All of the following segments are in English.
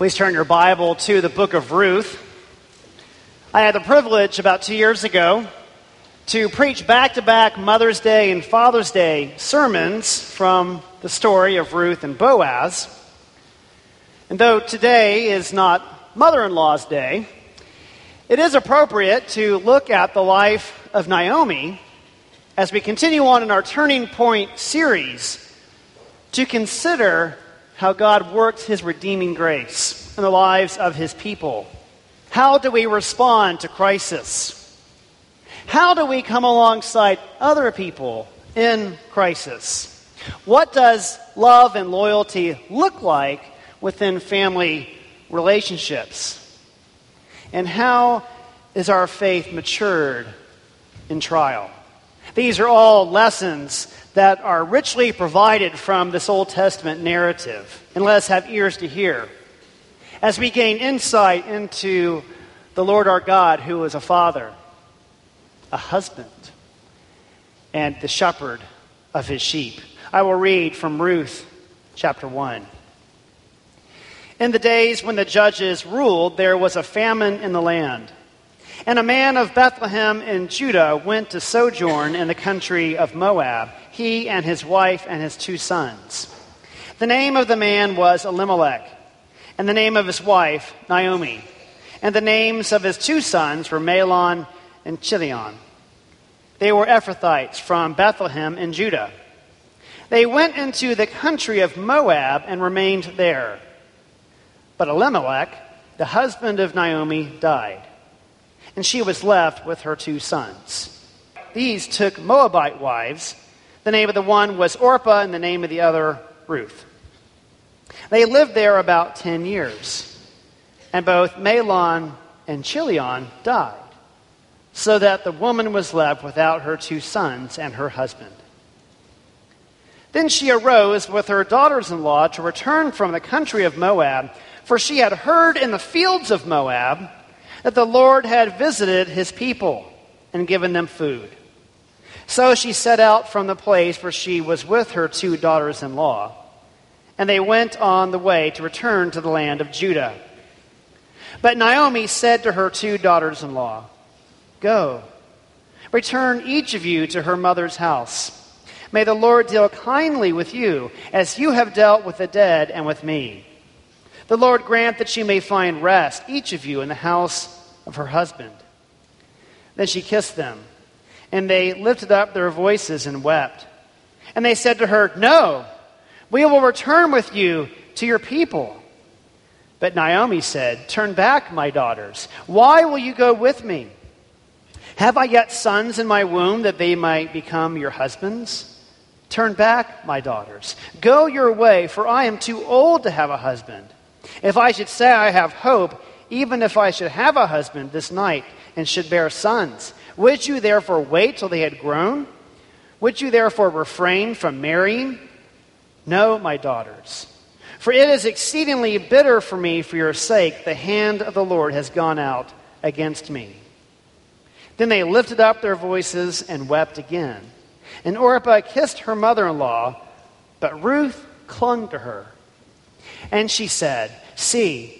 Please turn your Bible to the book of Ruth. I had the privilege about two years ago to preach back to back Mother's Day and Father's Day sermons from the story of Ruth and Boaz. And though today is not mother in law's day, it is appropriate to look at the life of Naomi as we continue on in our Turning Point series to consider how God works his redeeming grace in the lives of his people. How do we respond to crisis? How do we come alongside other people in crisis? What does love and loyalty look like within family relationships? And how is our faith matured in trial? These are all lessons that are richly provided from this Old Testament narrative. And let us have ears to hear. As we gain insight into the Lord our God, who is a father, a husband, and the shepherd of his sheep. I will read from Ruth chapter 1. In the days when the judges ruled, there was a famine in the land. And a man of Bethlehem in Judah went to sojourn in the country of Moab, he and his wife and his two sons. The name of the man was Elimelech, and the name of his wife, Naomi. And the names of his two sons were Mahlon and Chilion. They were Ephrathites from Bethlehem in Judah. They went into the country of Moab and remained there. But Elimelech, the husband of Naomi, died and she was left with her two sons. These took Moabite wives. The name of the one was Orpah, and the name of the other, Ruth. They lived there about ten years, and both Mahlon and Chilion died, so that the woman was left without her two sons and her husband. Then she arose with her daughters in law to return from the country of Moab, for she had heard in the fields of Moab that the Lord had visited his people and given them food. So she set out from the place where she was with her two daughters in law, and they went on the way to return to the land of Judah. But Naomi said to her two daughters in law, Go, return each of you to her mother's house. May the Lord deal kindly with you, as you have dealt with the dead and with me. The Lord grant that you may find rest, each of you, in the house of her husband. Then she kissed them, and they lifted up their voices and wept. And they said to her, No, we will return with you to your people. But Naomi said, Turn back, my daughters. Why will you go with me? Have I yet sons in my womb that they might become your husbands? Turn back, my daughters. Go your way, for I am too old to have a husband. If I should say I have hope, even if I should have a husband this night and should bear sons, would you therefore wait till they had grown? Would you therefore refrain from marrying? No, my daughters. For it is exceedingly bitter for me for your sake. The hand of the Lord has gone out against me. Then they lifted up their voices and wept again. And Orpah kissed her mother in law, but Ruth clung to her. And she said, See,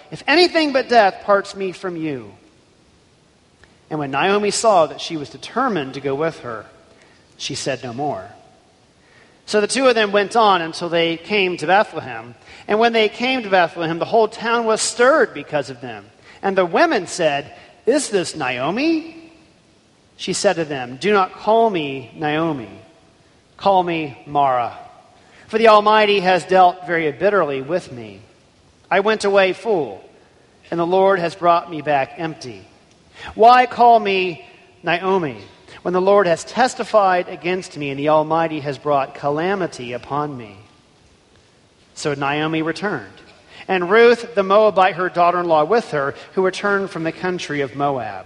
if anything but death parts me from you. And when Naomi saw that she was determined to go with her, she said no more. So the two of them went on until they came to Bethlehem. And when they came to Bethlehem, the whole town was stirred because of them. And the women said, Is this Naomi? She said to them, Do not call me Naomi. Call me Mara. For the Almighty has dealt very bitterly with me. I went away full, and the Lord has brought me back empty. Why call me Naomi when the Lord has testified against me and the Almighty has brought calamity upon me? So Naomi returned, and Ruth the Moabite, her daughter in law, with her, who returned from the country of Moab.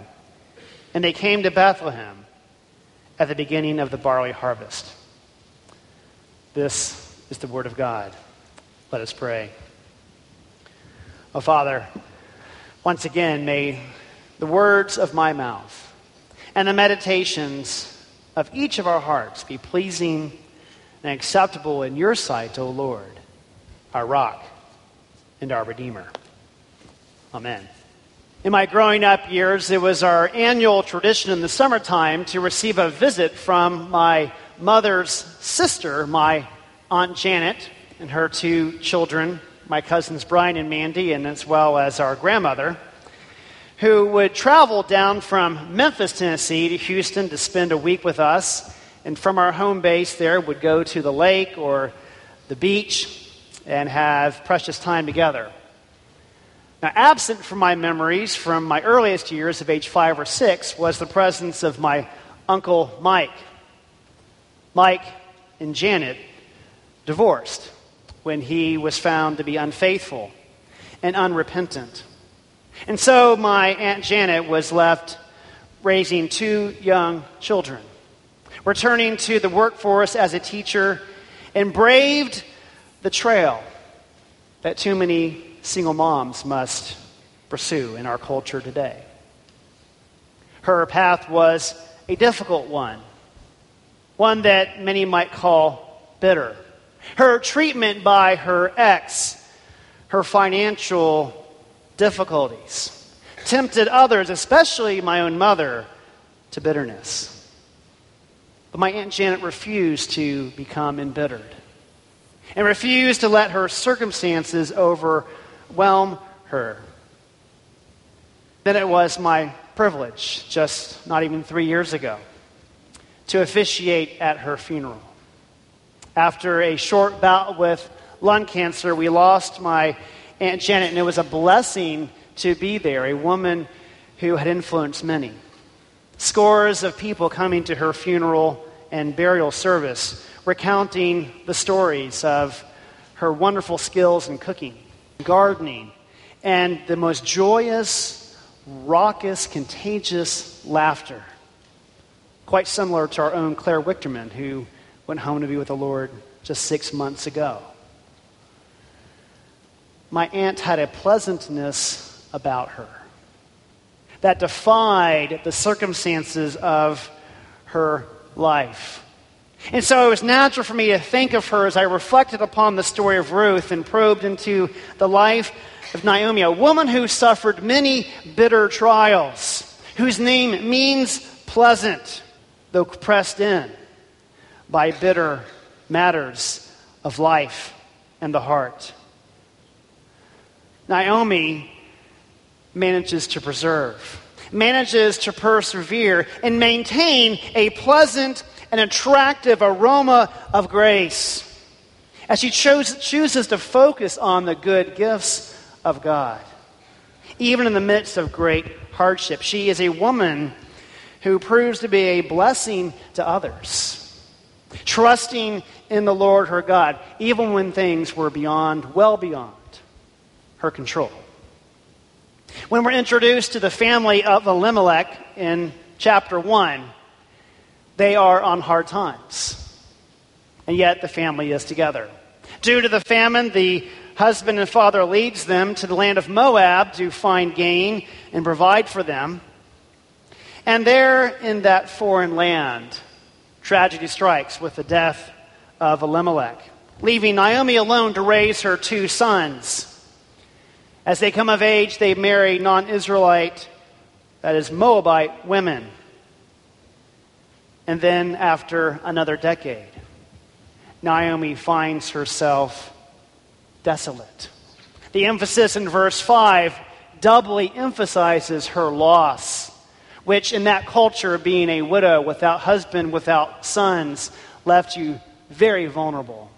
And they came to Bethlehem at the beginning of the barley harvest. This is the word of God. Let us pray. Oh, Father, once again, may the words of my mouth and the meditations of each of our hearts be pleasing and acceptable in your sight, O Lord, our rock and our Redeemer. Amen. In my growing up years, it was our annual tradition in the summertime to receive a visit from my mother's sister, my Aunt Janet, and her two children, my cousins Brian and Mandy, and as well as our grandmother who would travel down from Memphis, Tennessee to Houston to spend a week with us. And from our home base there, would go to the lake or the beach and have precious time together. Now, absent from my memories from my earliest years of age five or six was the presence of my uncle Mike. Mike and Janet divorced when he was found to be unfaithful and unrepentant. And so my Aunt Janet was left raising two young children, returning to the workforce as a teacher, and braved the trail that too many single moms must pursue in our culture today. Her path was a difficult one, one that many might call bitter. Her treatment by her ex, her financial difficulties, tempted others, especially my own mother, to bitterness. But my Aunt Janet refused to become embittered and refused to let her circumstances overwhelm her. Then it was my privilege, just not even three years ago, to officiate at her funeral. After a short bout with lung cancer, we lost my Aunt Janet, and it was a blessing to be there, a woman who had influenced many. Scores of people coming to her funeral and burial service, recounting the stories of her wonderful skills in cooking, gardening, and the most joyous, raucous, contagious laughter. Quite similar to our own Claire Wichterman, who went home to be with the Lord just six months ago my aunt had a pleasantness about her that defied the circumstances of her life. And so it was natural for me to think of her as I reflected upon the story of Ruth and probed into the life of Naomi, a woman who suffered many bitter trials, whose name means pleasant, though pressed in by bitter matters of life and the heart. Naomi manages to preserve, manages to persevere, and maintain a pleasant and attractive aroma of grace as she chose, chooses to focus on the good gifts of God. Even in the midst of great hardship, she is a woman who proves to be a blessing to others, trusting in the Lord her God, even when things were beyond, well beyond her control. When we're introduced to the family of Elimelech in chapter 1, they are on hard times. And yet the family is together. Due to the famine, the husband and father leads them to the land of Moab to find gain and provide for them. And there in that foreign land, tragedy strikes with the death of Elimelech, leaving Naomi alone to raise her two sons. As they come of age, they marry non Israelite that is, Moabite women. And then, after another decade, Naomi finds herself desolate. The emphasis in verse 5 doubly emphasizes her loss, which in that culture, being a widow without husband, without sons, left you very vulnerable,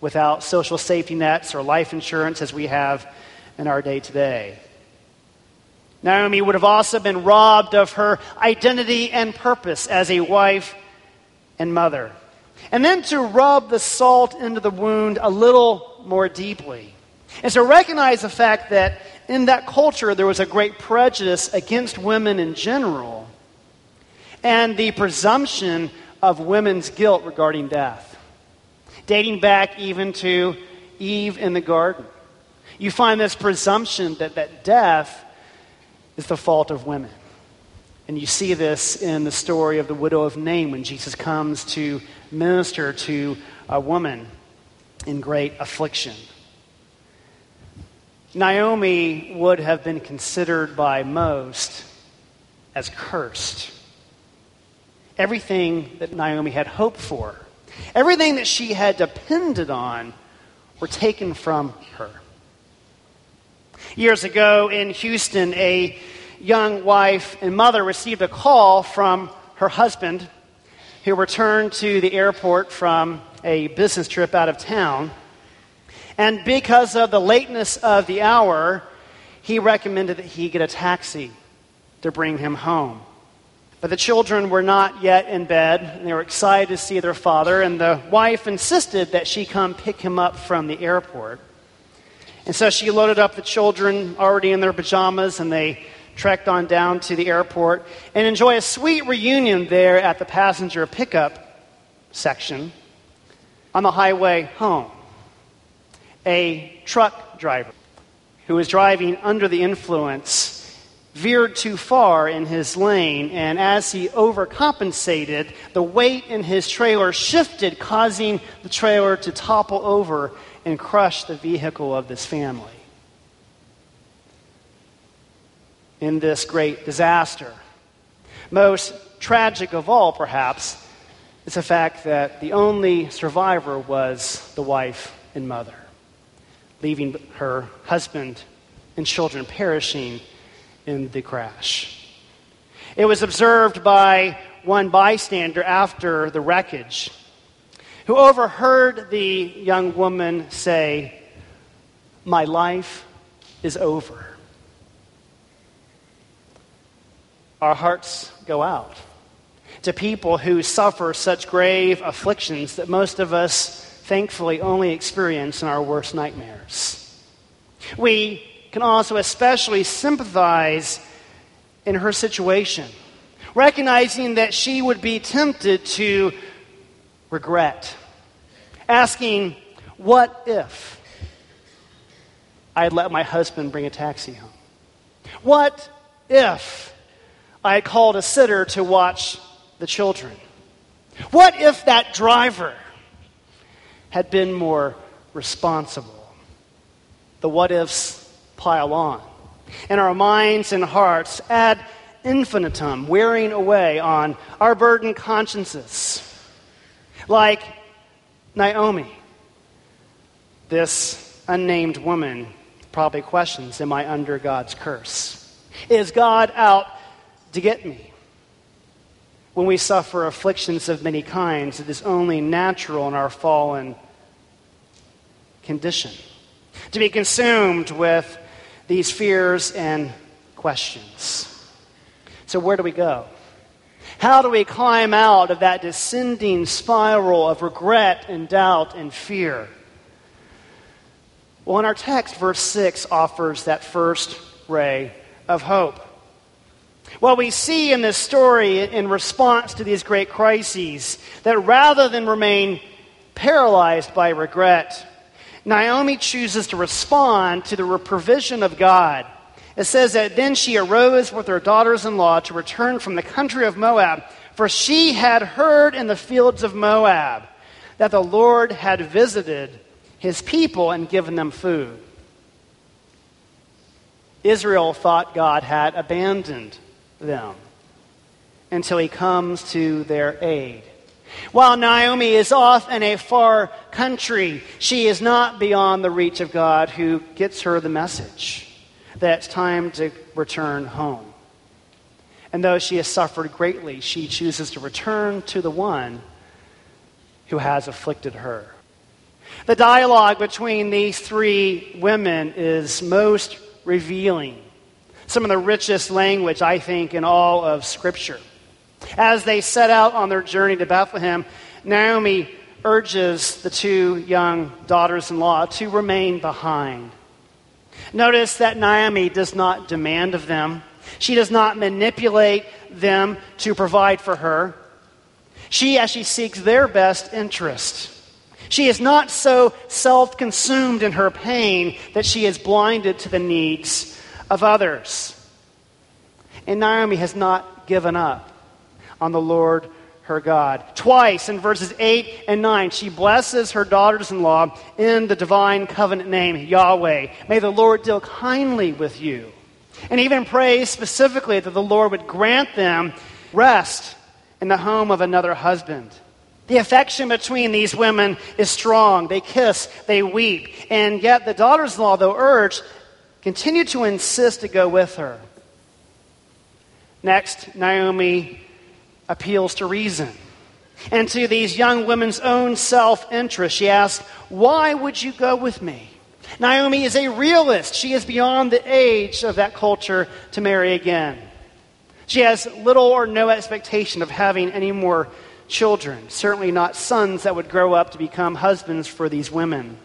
without social safety nets or life insurance as we have in our day today. Naomi would have also been robbed of her identity and purpose as a wife and mother. And then to rub the salt into the wound a little more deeply. And to recognize the fact that in that culture there was a great prejudice against women in general and the presumption of women's guilt regarding death, dating back even to Eve in the garden. You find this presumption that, that death is the fault of women. And you see this in the story of the widow of Nain when Jesus comes to minister to a woman in great affliction. Naomi would have been considered by most as cursed. Everything that Naomi had hoped for, everything that she had depended on, were taken from her. Years ago in Houston, a young wife and mother received a call from her husband who returned to the airport from a business trip out of town. And because of the lateness of the hour, he recommended that he get a taxi to bring him home. But the children were not yet in bed, and they were excited to see their father, and the wife insisted that she come pick him up from the airport. And so she loaded up the children already in their pajamas, and they trekked on down to the airport and enjoy a sweet reunion there at the passenger pickup section on the highway home. A truck driver who was driving under the influence veered too far in his lane, and as he overcompensated, the weight in his trailer shifted, causing the trailer to topple over and crush the vehicle of this family. In this great disaster. Most tragic of all, perhaps, is the fact that the only survivor was the wife and mother, leaving her husband and children perishing in the crash. It was observed by one bystander after the wreckage who overheard the young woman say, My life is over. Our hearts go out to people who suffer such grave afflictions that most of us thankfully only experience in our worst nightmares. We can also especially sympathize in her situation, recognizing that she would be tempted to regret. Asking, what if I had let my husband bring a taxi home? What if I had called a sitter to watch the children? What if that driver had been more responsible? The what ifs pile on. And our minds and hearts ad infinitum, wearing away on our burdened consciences like Naomi, this unnamed woman probably questions Am I under God's curse? Is God out to get me? When we suffer afflictions of many kinds, it is only natural in our fallen condition to be consumed with these fears and questions. So, where do we go? How do we climb out of that descending spiral of regret and doubt and fear? Well, in our text, verse 6 offers that first ray of hope. What we see in this story in response to these great crises, that rather than remain paralyzed by regret, Naomi chooses to respond to the provision of God it says that then she arose with her daughters in law to return from the country of Moab, for she had heard in the fields of Moab that the Lord had visited his people and given them food. Israel thought God had abandoned them until he comes to their aid. While Naomi is off in a far country, she is not beyond the reach of God who gets her the message that it's time to return home. And though she has suffered greatly, she chooses to return to the one who has afflicted her. The dialogue between these three women is most revealing. Some of the richest language, I think, in all of Scripture. As they set out on their journey to Bethlehem, Naomi urges the two young daughters in law to remain behind. Notice that Naomi does not demand of them, she does not manipulate them to provide for her. She actually seeks their best interest. She is not so self consumed in her pain that she is blinded to the needs of others. And Naomi has not given up on the Lord her God. Twice in verses 8 and 9, she blesses her daughters in law in the divine covenant name, Yahweh. May the Lord deal kindly with you. And even prays specifically that the Lord would grant them rest in the home of another husband. The affection between these women is strong. They kiss, they weep. And yet the daughters in law, though urged, continue to insist to go with her. Next, Naomi appeals to reason. And to these young women's own self interest, she asks, Why would you go with me? Naomi is a realist. She is beyond the age of that culture to marry again. She has little or no expectation of having any more children, certainly not sons that would grow up to become husbands for these women.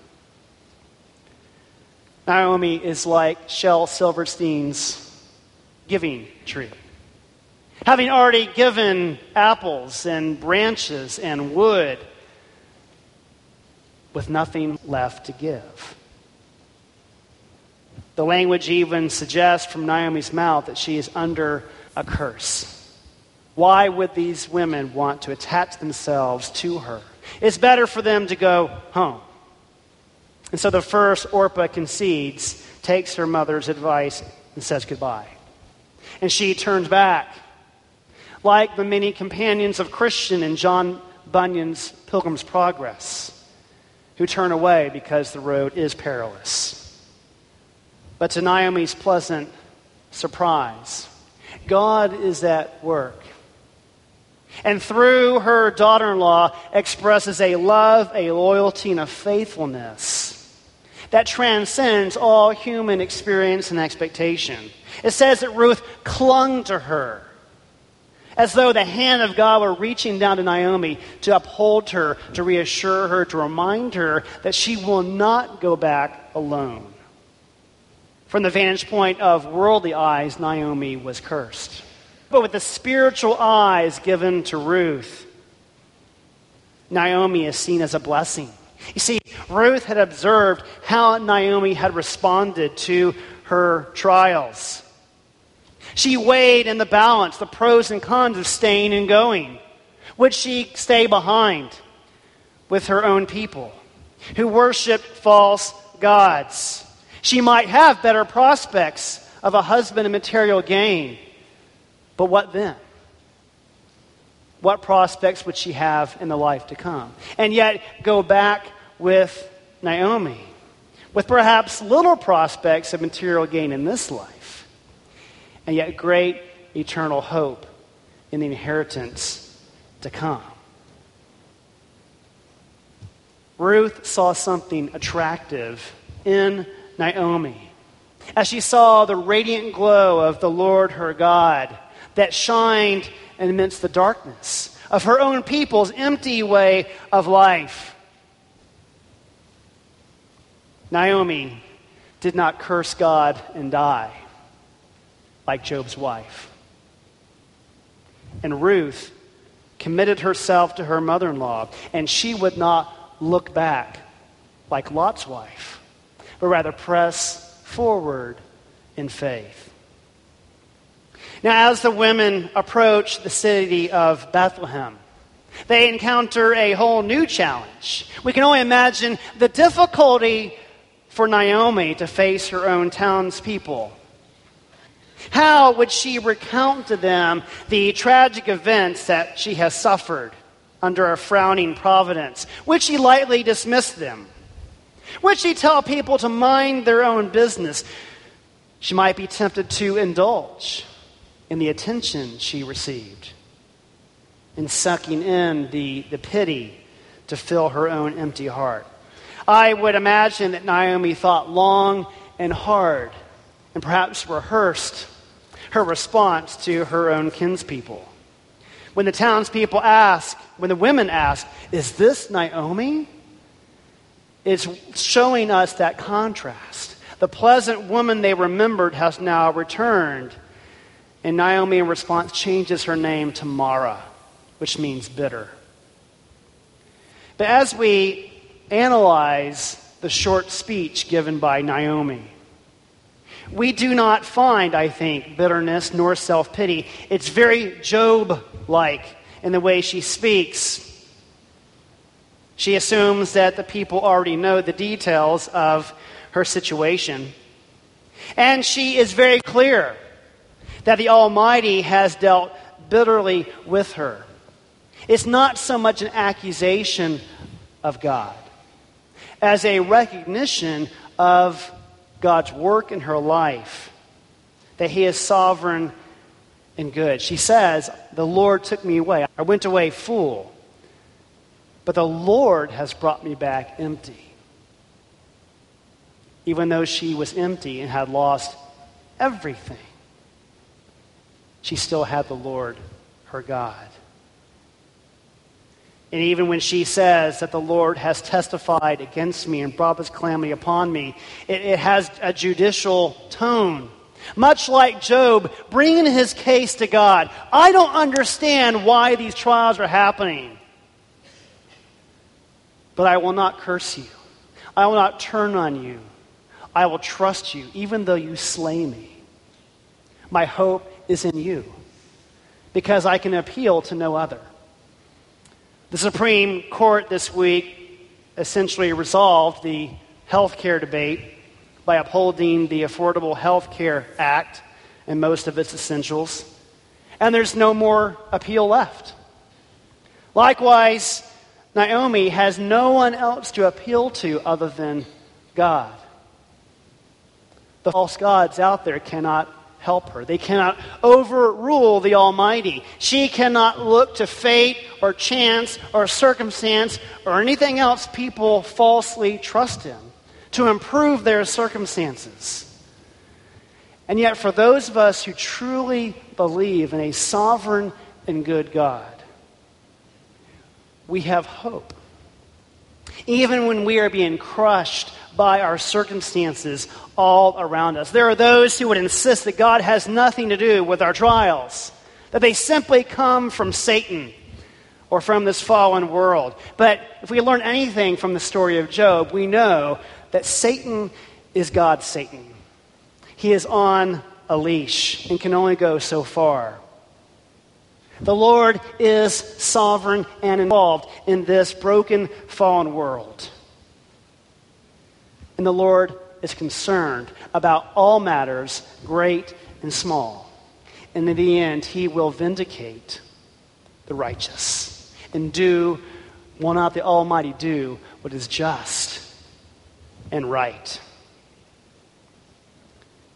Naomi is like Shel Silverstein's giving tree. Having already given apples and branches and wood, with nothing left to give. The language even suggests from Naomi's mouth that she is under a curse. Why would these women want to attach themselves to her? It's better for them to go home. And so the first Orpah concedes, takes her mother's advice, and says goodbye. And she turns back, like the many companions of Christian in John Bunyan's Pilgrim's Progress, who turn away because the road is perilous. But to Naomi's pleasant surprise, God is at work. And through her daughter in law, expresses a love, a loyalty, and a faithfulness that transcends all human experience and expectation. It says that Ruth clung to her as though the hand of God were reaching down to Naomi to uphold her, to reassure her, to remind her that she will not go back alone. From the vantage point of worldly eyes, Naomi was cursed. But with the spiritual eyes given to Ruth, Naomi is seen as a blessing. You see, Ruth had observed how Naomi had responded to her trials. She weighed in the balance the pros and cons of staying and going. Would she stay behind with her own people who worshiped false gods? She might have better prospects of a husband and material gain. But what then? What prospects would she have in the life to come? And yet, go back with Naomi, with perhaps little prospects of material gain in this life, and yet great eternal hope in the inheritance to come. Ruth saw something attractive in Naomi. As she saw the radiant glow of the Lord her God that shined amidst the darkness of her own people's empty way of life. Naomi did not curse God and die like Job's wife. And Ruth committed herself to her mother in law, and she would not look back like Lot's wife but rather press forward in faith. Now, as the women approach the city of Bethlehem, they encounter a whole new challenge. We can only imagine the difficulty for Naomi to face her own townspeople How would she recount to them the tragic events that she has suffered under a frowning providence? Would she lightly dismiss them? Would she tell people to mind their own business? She might be tempted to indulge in the attention she received, in sucking in the, the pity to fill her own empty heart. I would imagine that Naomi thought long and hard and perhaps rehearsed her response to her own kinspeople. When the townspeople ask, when the women ask, Is this Naomi? It's showing us that contrast. The pleasant woman they remembered has now returned. And Naomi, in response, changes her name to Mara, which means bitter. But as we analyze the short speech given by Naomi, we do not find, I think, bitterness nor self pity. It's very Job like in the way she speaks. She assumes that the people already know the details of her situation. And she is very clear that the Almighty has dealt bitterly with her. It's not so much an accusation of God as a recognition of God's work in her life, that He is sovereign and good. She says, The Lord took me away. I went away full, but the Lord has brought me back empty. Even though she was empty and had lost everything, she still had the Lord, her God. And even when she says that the Lord has testified against me and brought this calamity upon me, it, it, has a judicial tone. Much like Job bringing his case to God. I don't understand why these trials are happening. But I will not curse you. I will not turn on you. I will trust you, even though you slay me. My hope is in you, because I can appeal to no other. The Supreme Court this week essentially resolved the health care debate by upholding the Affordable Health Care Act and most of its essentials. And there's no more appeal left. Likewise, Naomi has no one else to appeal to other than God. The false gods out there cannot help her. They cannot overrule the Almighty. She cannot look to fate or chance or circumstance or anything else people falsely trust in to improve their circumstances. And yet, for those of us who truly believe in a sovereign and good God, we have hope. Even when we are being crushed by our circumstances all around us. There are those who would insist that God has nothing to do with our trials, that they simply come from Satan or from this fallen world. But if we learn anything from the story of Job, we know that Satan is God's Satan. He is on a leash and can only go so far. The Lord is sovereign and involved in this broken, fallen world. And the Lord is concerned about all matters, great and small. And in the end, he will vindicate the righteous and do, will not the Almighty do what is just and right?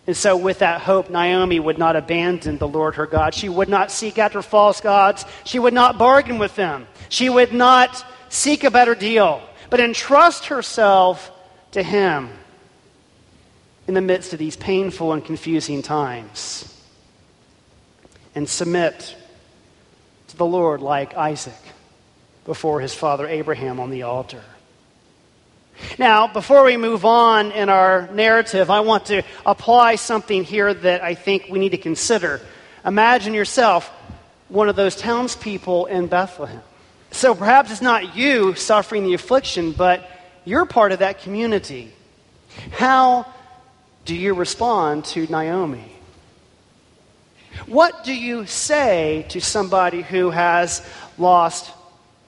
And so, with that hope, Naomi would not abandon the Lord her God. She would not seek after false gods. She would not bargain with them. She would not seek a better deal, but entrust herself to Him in the midst of these painful and confusing times. And submit to the Lord like Isaac before his father Abraham on the altar. Now, before we move on in our narrative, I want to apply something here that I think we need to consider. Imagine yourself one of those townspeople in Bethlehem. So perhaps it's not you suffering the affliction, but you're part of that community. How do you respond to Naomi? What do you say to somebody who has lost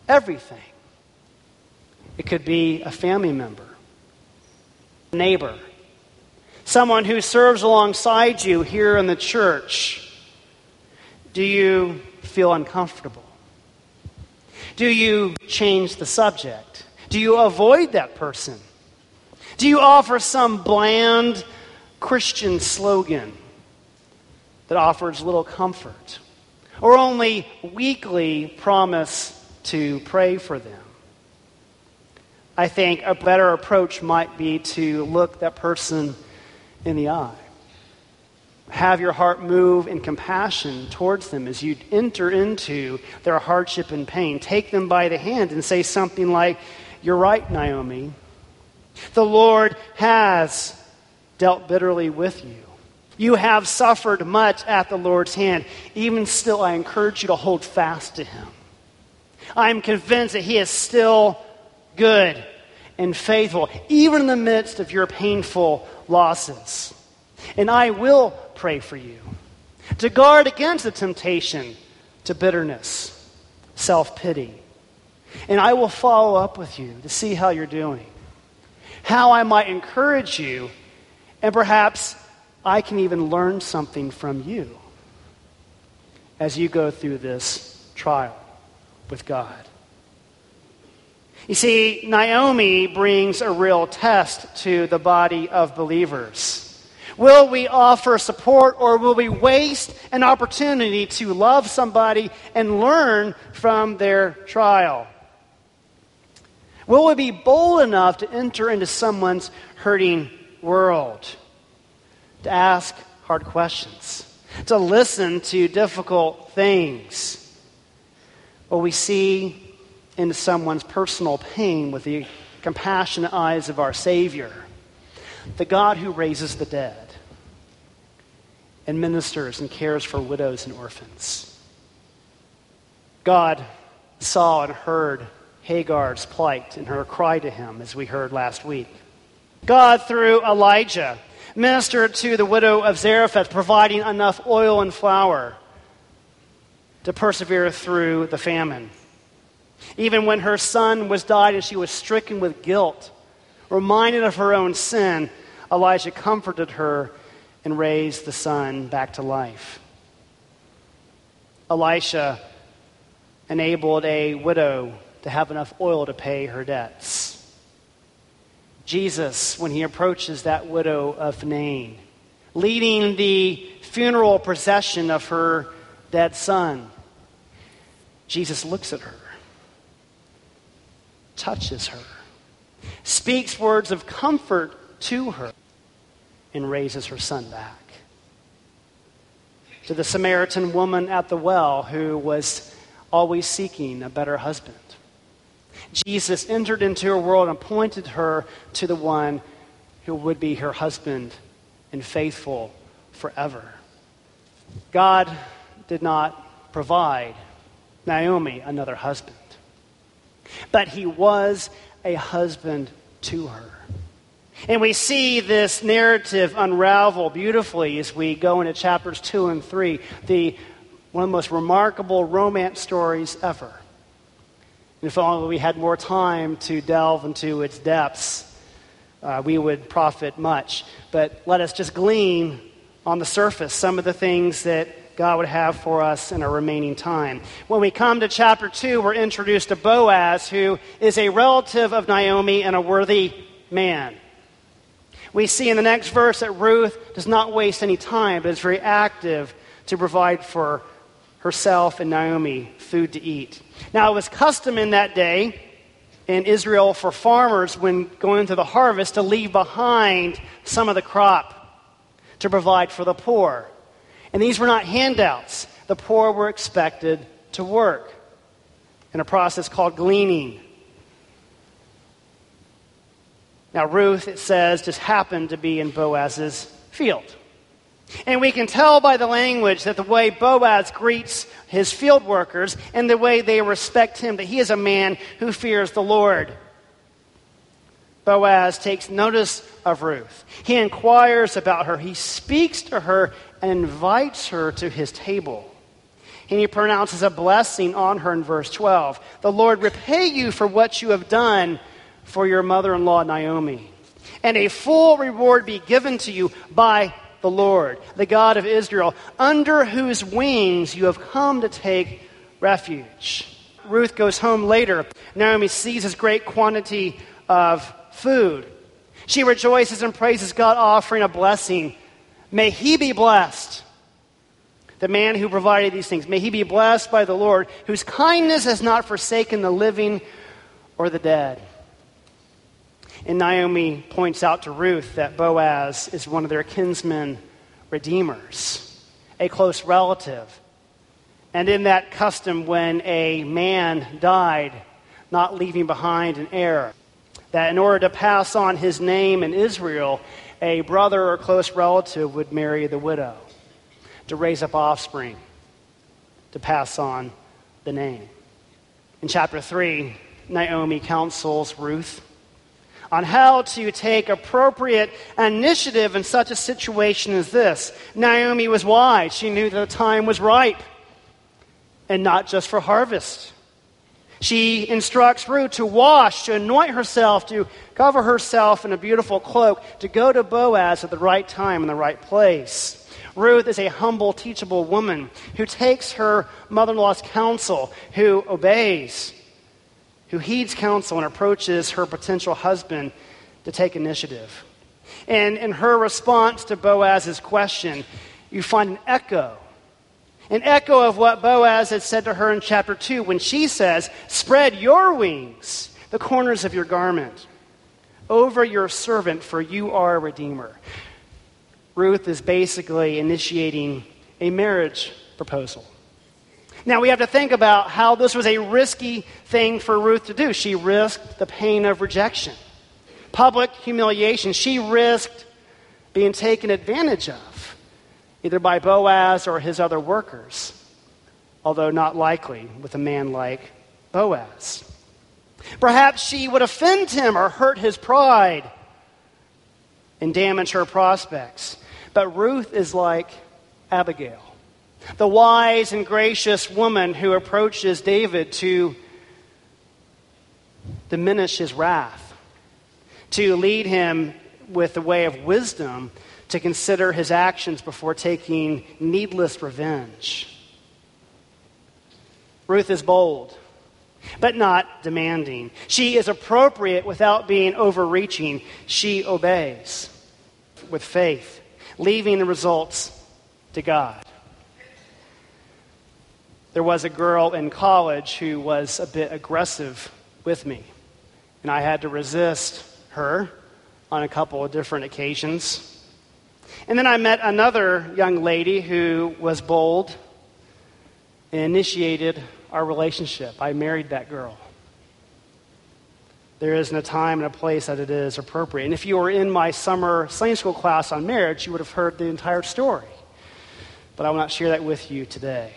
everything? It could be a family member, a neighbor, someone who serves alongside you here in the church, do you feel uncomfortable? Do you change the subject? Do you avoid that person? Do you offer some bland Christian slogan that offers little comfort? Or only weakly promise to pray for them? I think a better approach might be to look that person in the eye. Have your heart move in compassion towards them as you enter into their hardship and pain. Take them by the hand and say something like, You're right, Naomi. The Lord has dealt bitterly with you. You have suffered much at the Lord's hand. Even still, I encourage you to hold fast to Him. I am convinced that He is still good and faithful, even in the midst of your painful losses. And I will pray for you to guard against the temptation to bitterness, self pity. And I will follow up with you to see how you're doing, how I might encourage you, and perhaps I can even learn something from you as you go through this trial with God. You see, Naomi brings a real test to the body of believers. Will we offer support or will we waste an opportunity to love somebody and learn from their trial? Will we be bold enough to enter into someone's hurting world? To ask hard questions, to listen to difficult things? Will we see into someone's personal pain with the compassionate eyes of our Savior, the God who raises the dead and ministers and cares for widows and orphans. God saw and heard Hagar's plight and her cry to him, as we heard last week. God, through Elijah, ministered to the widow of Zarephath, providing enough oil and flour to persevere through the famine. Even when her son was died and she was stricken with guilt, reminded of her own sin, Elijah comforted her and raised the son back to life. Elisha enabled a widow to have enough oil to pay her debts. Jesus, when he approaches that widow of Nain, leading the funeral procession of her dead son, Jesus looks at her touches her, speaks words of comfort to her, and raises her son back. To the Samaritan woman at the well who was always seeking a better husband. Jesus entered into her world and pointed her to the one who would be her husband and faithful forever. God did not provide Naomi another husband but he was a husband to her. And we see this narrative unravel beautifully as we go into chapters 2 and 3, the, one of the most remarkable romance stories ever. If only we had more time to delve into its depths, uh, we would profit much. But let us just glean on the surface some of the things that God would have for us in our remaining time. When we come to chapter 2, we're introduced to Boaz, who is a relative of Naomi and a worthy man. We see in the next verse that Ruth does not waste any time, but is very active to provide for herself and Naomi food to eat. Now, it was custom in that day in Israel for farmers, when going into the harvest, to leave behind some of the crop to provide for the poor. And these were not handouts. The poor were expected to work in a process called gleaning. Now, Ruth, it says, just happened to be in Boaz's field. And we can tell by the language that the way Boaz greets his field workers and the way they respect him, that he is a man who fears the Lord. Boaz takes notice of Ruth. He inquires about her. He speaks to her and invites her to his table. And he pronounces a blessing on her in verse 12. The Lord repay you for what you have done for your mother in law, Naomi. and a full reward be given to you by the Lord, the God of Israel, under whose wings you have come to take refuge. Ruth goes home later. Naomi sees his great quantity of food. She rejoices and praises God, offering a blessing. May he be blessed. The man who provided these things. May he be blessed by the Lord, whose kindness has not forsaken the living or the dead. And Naomi points out to Ruth that Boaz is one of their kinsmen redeemers, a close relative. And in that custom, when a man died, not leaving behind an heir, that in order to pass on his name in Israel, a brother or close relative would marry the widow to raise up offspring to pass on the name. In chapter 3, Naomi counsels Ruth on how to take appropriate initiative in such a situation as this. Naomi was wise. She knew that the time was ripe and not just for harvest. She instructs Ruth to wash, to anoint herself, to cover herself in a beautiful cloak, to go to Boaz at the right time in the right place. Ruth is a humble, teachable woman who takes her mother in law's counsel, who obeys, who heeds counsel and approaches her potential husband to take initiative. And in her response to Boaz's question, you find an echo. An echo of what Boaz had said to her in chapter 2 when she says, Spread your wings, the corners of your garment, over your servant, for you are a redeemer. Ruth is basically initiating a marriage proposal. Now, we have to think about how this was a risky thing for Ruth to do. She risked the pain of rejection, public humiliation. She risked being taken advantage of, either by Boaz or his other workers, although not likely with a man like Boaz. Perhaps she would offend him or hurt his pride and damage her prospects. But Ruth is like Abigail the wise and gracious woman who approaches David to diminish his wrath, to lead him with the way of wisdom to consider his actions before taking needless revenge. Ruth is bold, but not demanding. She is appropriate without being overreaching. She obeys with faith, leaving the results to God. There was a girl in college who was a bit aggressive with me, and I had to resist her on a couple of different occasions. And then I met another young lady who was bold and initiated our relationship. I married that girl. There isn't a time and a place that it is appropriate. And if you were in my summer Sunday school class on marriage, you would have heard the entire story. But I will not share that with you today.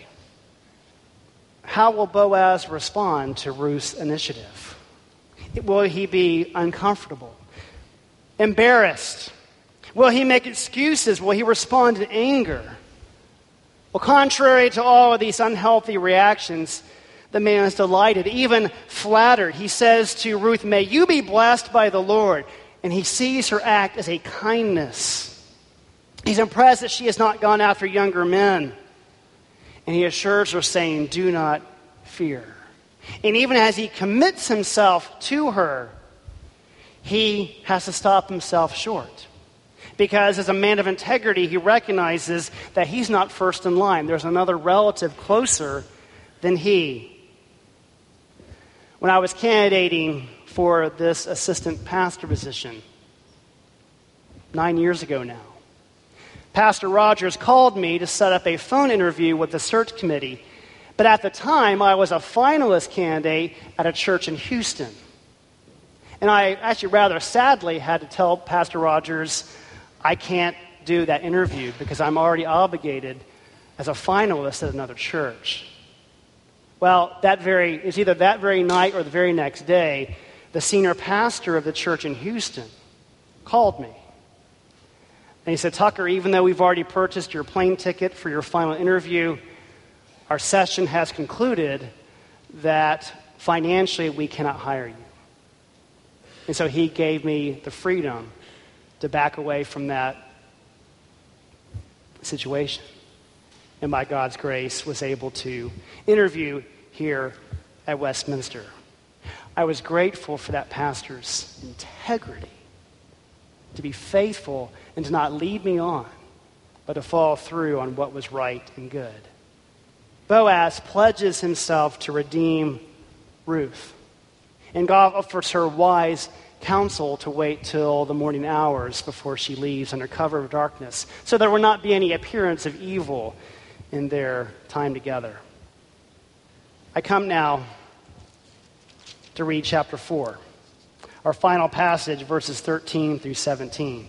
How will Boaz respond to Ruth's initiative? Will he be uncomfortable? Embarrassed? Will he make excuses? Will he respond in anger? Well, contrary to all of these unhealthy reactions, the man is delighted, even flattered. He says to Ruth, May you be blessed by the Lord. And he sees her act as a kindness. He's impressed that she has not gone after younger men. And he assures her, saying, Do not fear. And even as he commits himself to her, he has to stop himself short. Because as a man of integrity, he recognizes that he's not first in line. There's another relative closer than he. When I was candidating for this assistant pastor position, nine years ago now, Pastor Rogers called me to set up a phone interview with the search committee. But at the time, I was a finalist candidate at a church in Houston. And I actually rather sadly had to tell Pastor Rogers, I can't do that interview because I'm already obligated as a finalist at another church. Well, that very, it's either that very night or the very next day, the senior pastor of the church in Houston called me and he said, Tucker, even though we've already purchased your plane ticket for your final interview, our session has concluded that financially we cannot hire you. And so he gave me the freedom to back away from that situation. And by God's grace, was able to interview here at Westminster. I was grateful for that pastor's integrity to be faithful and to not lead me on, but to follow through on what was right and good. Boaz pledges himself to redeem Ruth, and God offers her wise counsel to wait till the morning hours before she leaves under cover of darkness, so there will not be any appearance of evil in their time together. I come now to read chapter 4, our final passage, verses 13 through 17.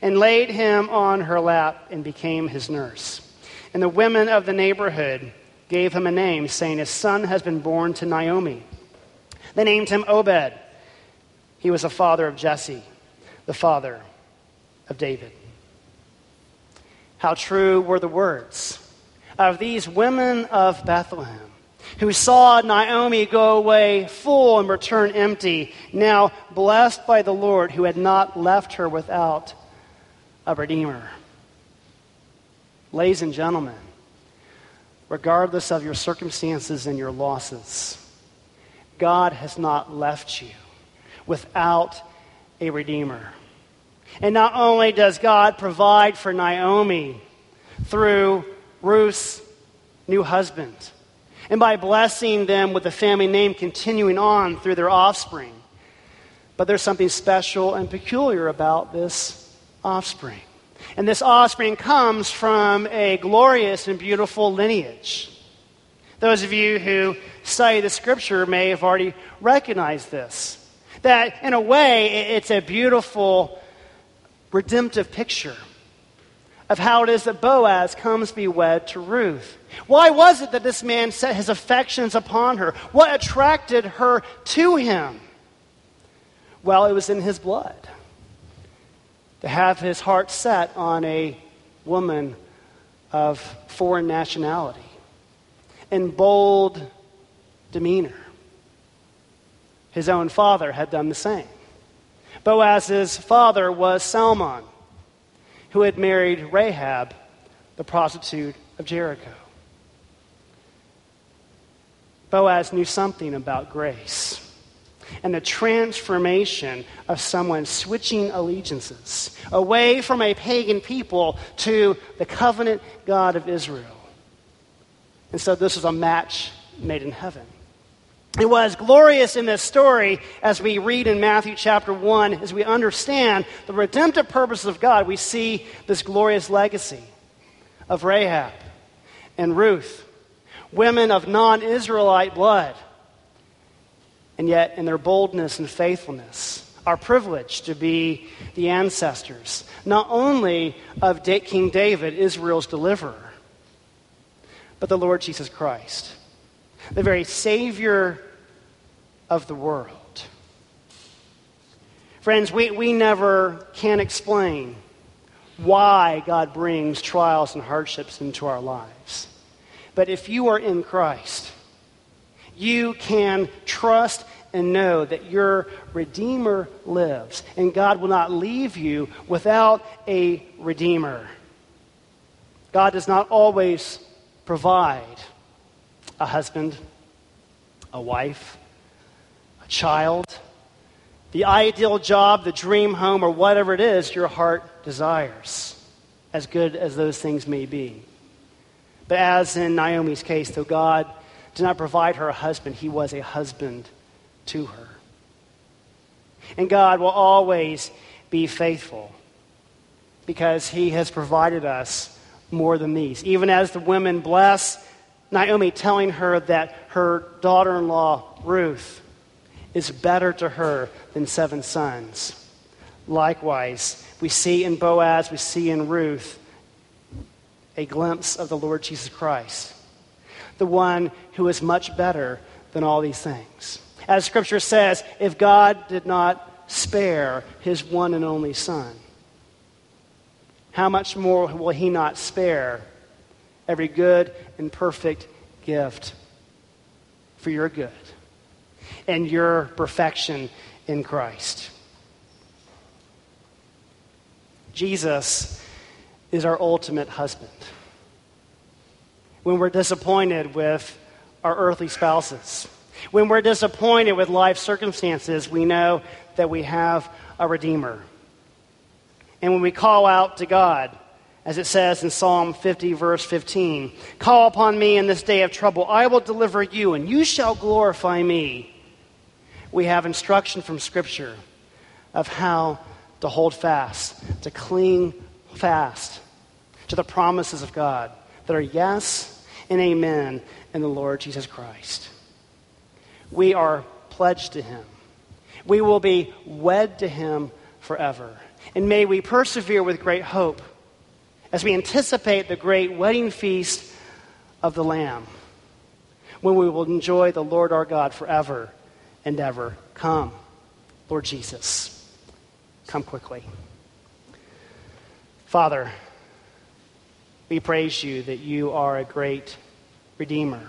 and laid him on her lap and became his nurse. And the women of the neighborhood gave him a name, saying, His son has been born to Naomi. They named him Obed. He was the father of Jesse, the father of David. How true were the words of these women of Bethlehem who saw Naomi go away full and return empty, now blessed by the Lord who had not left her without a redeemer. Ladies and gentlemen, regardless of your circumstances and your losses, God has not left you without a redeemer. And not only does God provide for Naomi through Ruth's new husband, and by blessing them with the family name continuing on through their offspring. But there's something special and peculiar about this offspring. And this offspring comes from a glorious and beautiful lineage. Those of you who study the scripture may have already recognized this. That in a way, it's a beautiful redemptive picture of how it is that Boaz comes to be wed to Ruth. Why was it that this man set his affections upon her? What attracted her to him? Well, it was in his blood. To have his heart set on a woman of foreign nationality and bold demeanor. His own father had done the same. Boaz's father was Salmon who had married Rahab, the prostitute of Jericho. Boaz knew something about grace and the transformation of someone switching allegiances away from a pagan people to the covenant God of Israel. And so this was a match made in heaven. It was glorious in this story as we read in Matthew chapter 1, as we understand the redemptive purposes of God, we see this glorious legacy of Rahab and Ruth, women of non Israelite blood, and yet in their boldness and faithfulness are privileged to be the ancestors, not only of King David, Israel's deliverer, but the Lord Jesus Christ the very Savior of the world. Friends, we, we never can explain why God brings trials and hardships into our lives. But if you are in Christ, you can trust and know that your Redeemer lives, and God will not leave you without a Redeemer. God does not always provide a husband, a wife, a child, the ideal job, the dream home, or whatever it is your heart desires, as good as those things may be. But as in Naomi's case, though God did not provide her a husband, he was a husband to her. And God will always be faithful because he has provided us more than these. Even as the women bless Naomi telling her that her daughter in law, Ruth, is better to her than seven sons. Likewise, we see in Boaz, we see in Ruth a glimpse of the Lord Jesus Christ, the one who is much better than all these things. As Scripture says, if God did not spare his one and only Son, how much more will he not spare every good and perfect gift for your good and your perfection in Christ? Jesus is our ultimate husband. When we're disappointed with our earthly spouses, when we're disappointed with life circumstances, we know that we have a Redeemer. And when we call out to God, as it says in Psalm 50, verse 15, Call upon me in this day of trouble. I will deliver you, and you shall glorify me. We have instruction from Scripture of how to hold fast, to cling fast to the promises of God that are yes and amen in the Lord Jesus Christ. We are pledged to Him. We will be wed to Him forever. And may we persevere with great hope as we anticipate the great wedding feast of the Lamb, when we will enjoy the Lord our God forever and ever. Come, Lord Jesus come quickly. Father, we praise you that you are a great Redeemer.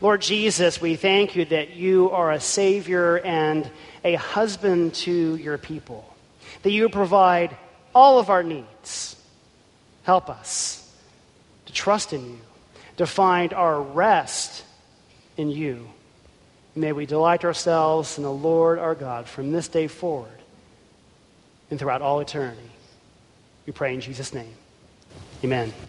Lord Jesus, we thank you that you are a Savior and a husband to your people, that you provide all of our needs. Help us to trust in you, to find our rest in you. May we delight ourselves in the Lord our God from this day forward and throughout all eternity. We pray in Jesus' name. Amen.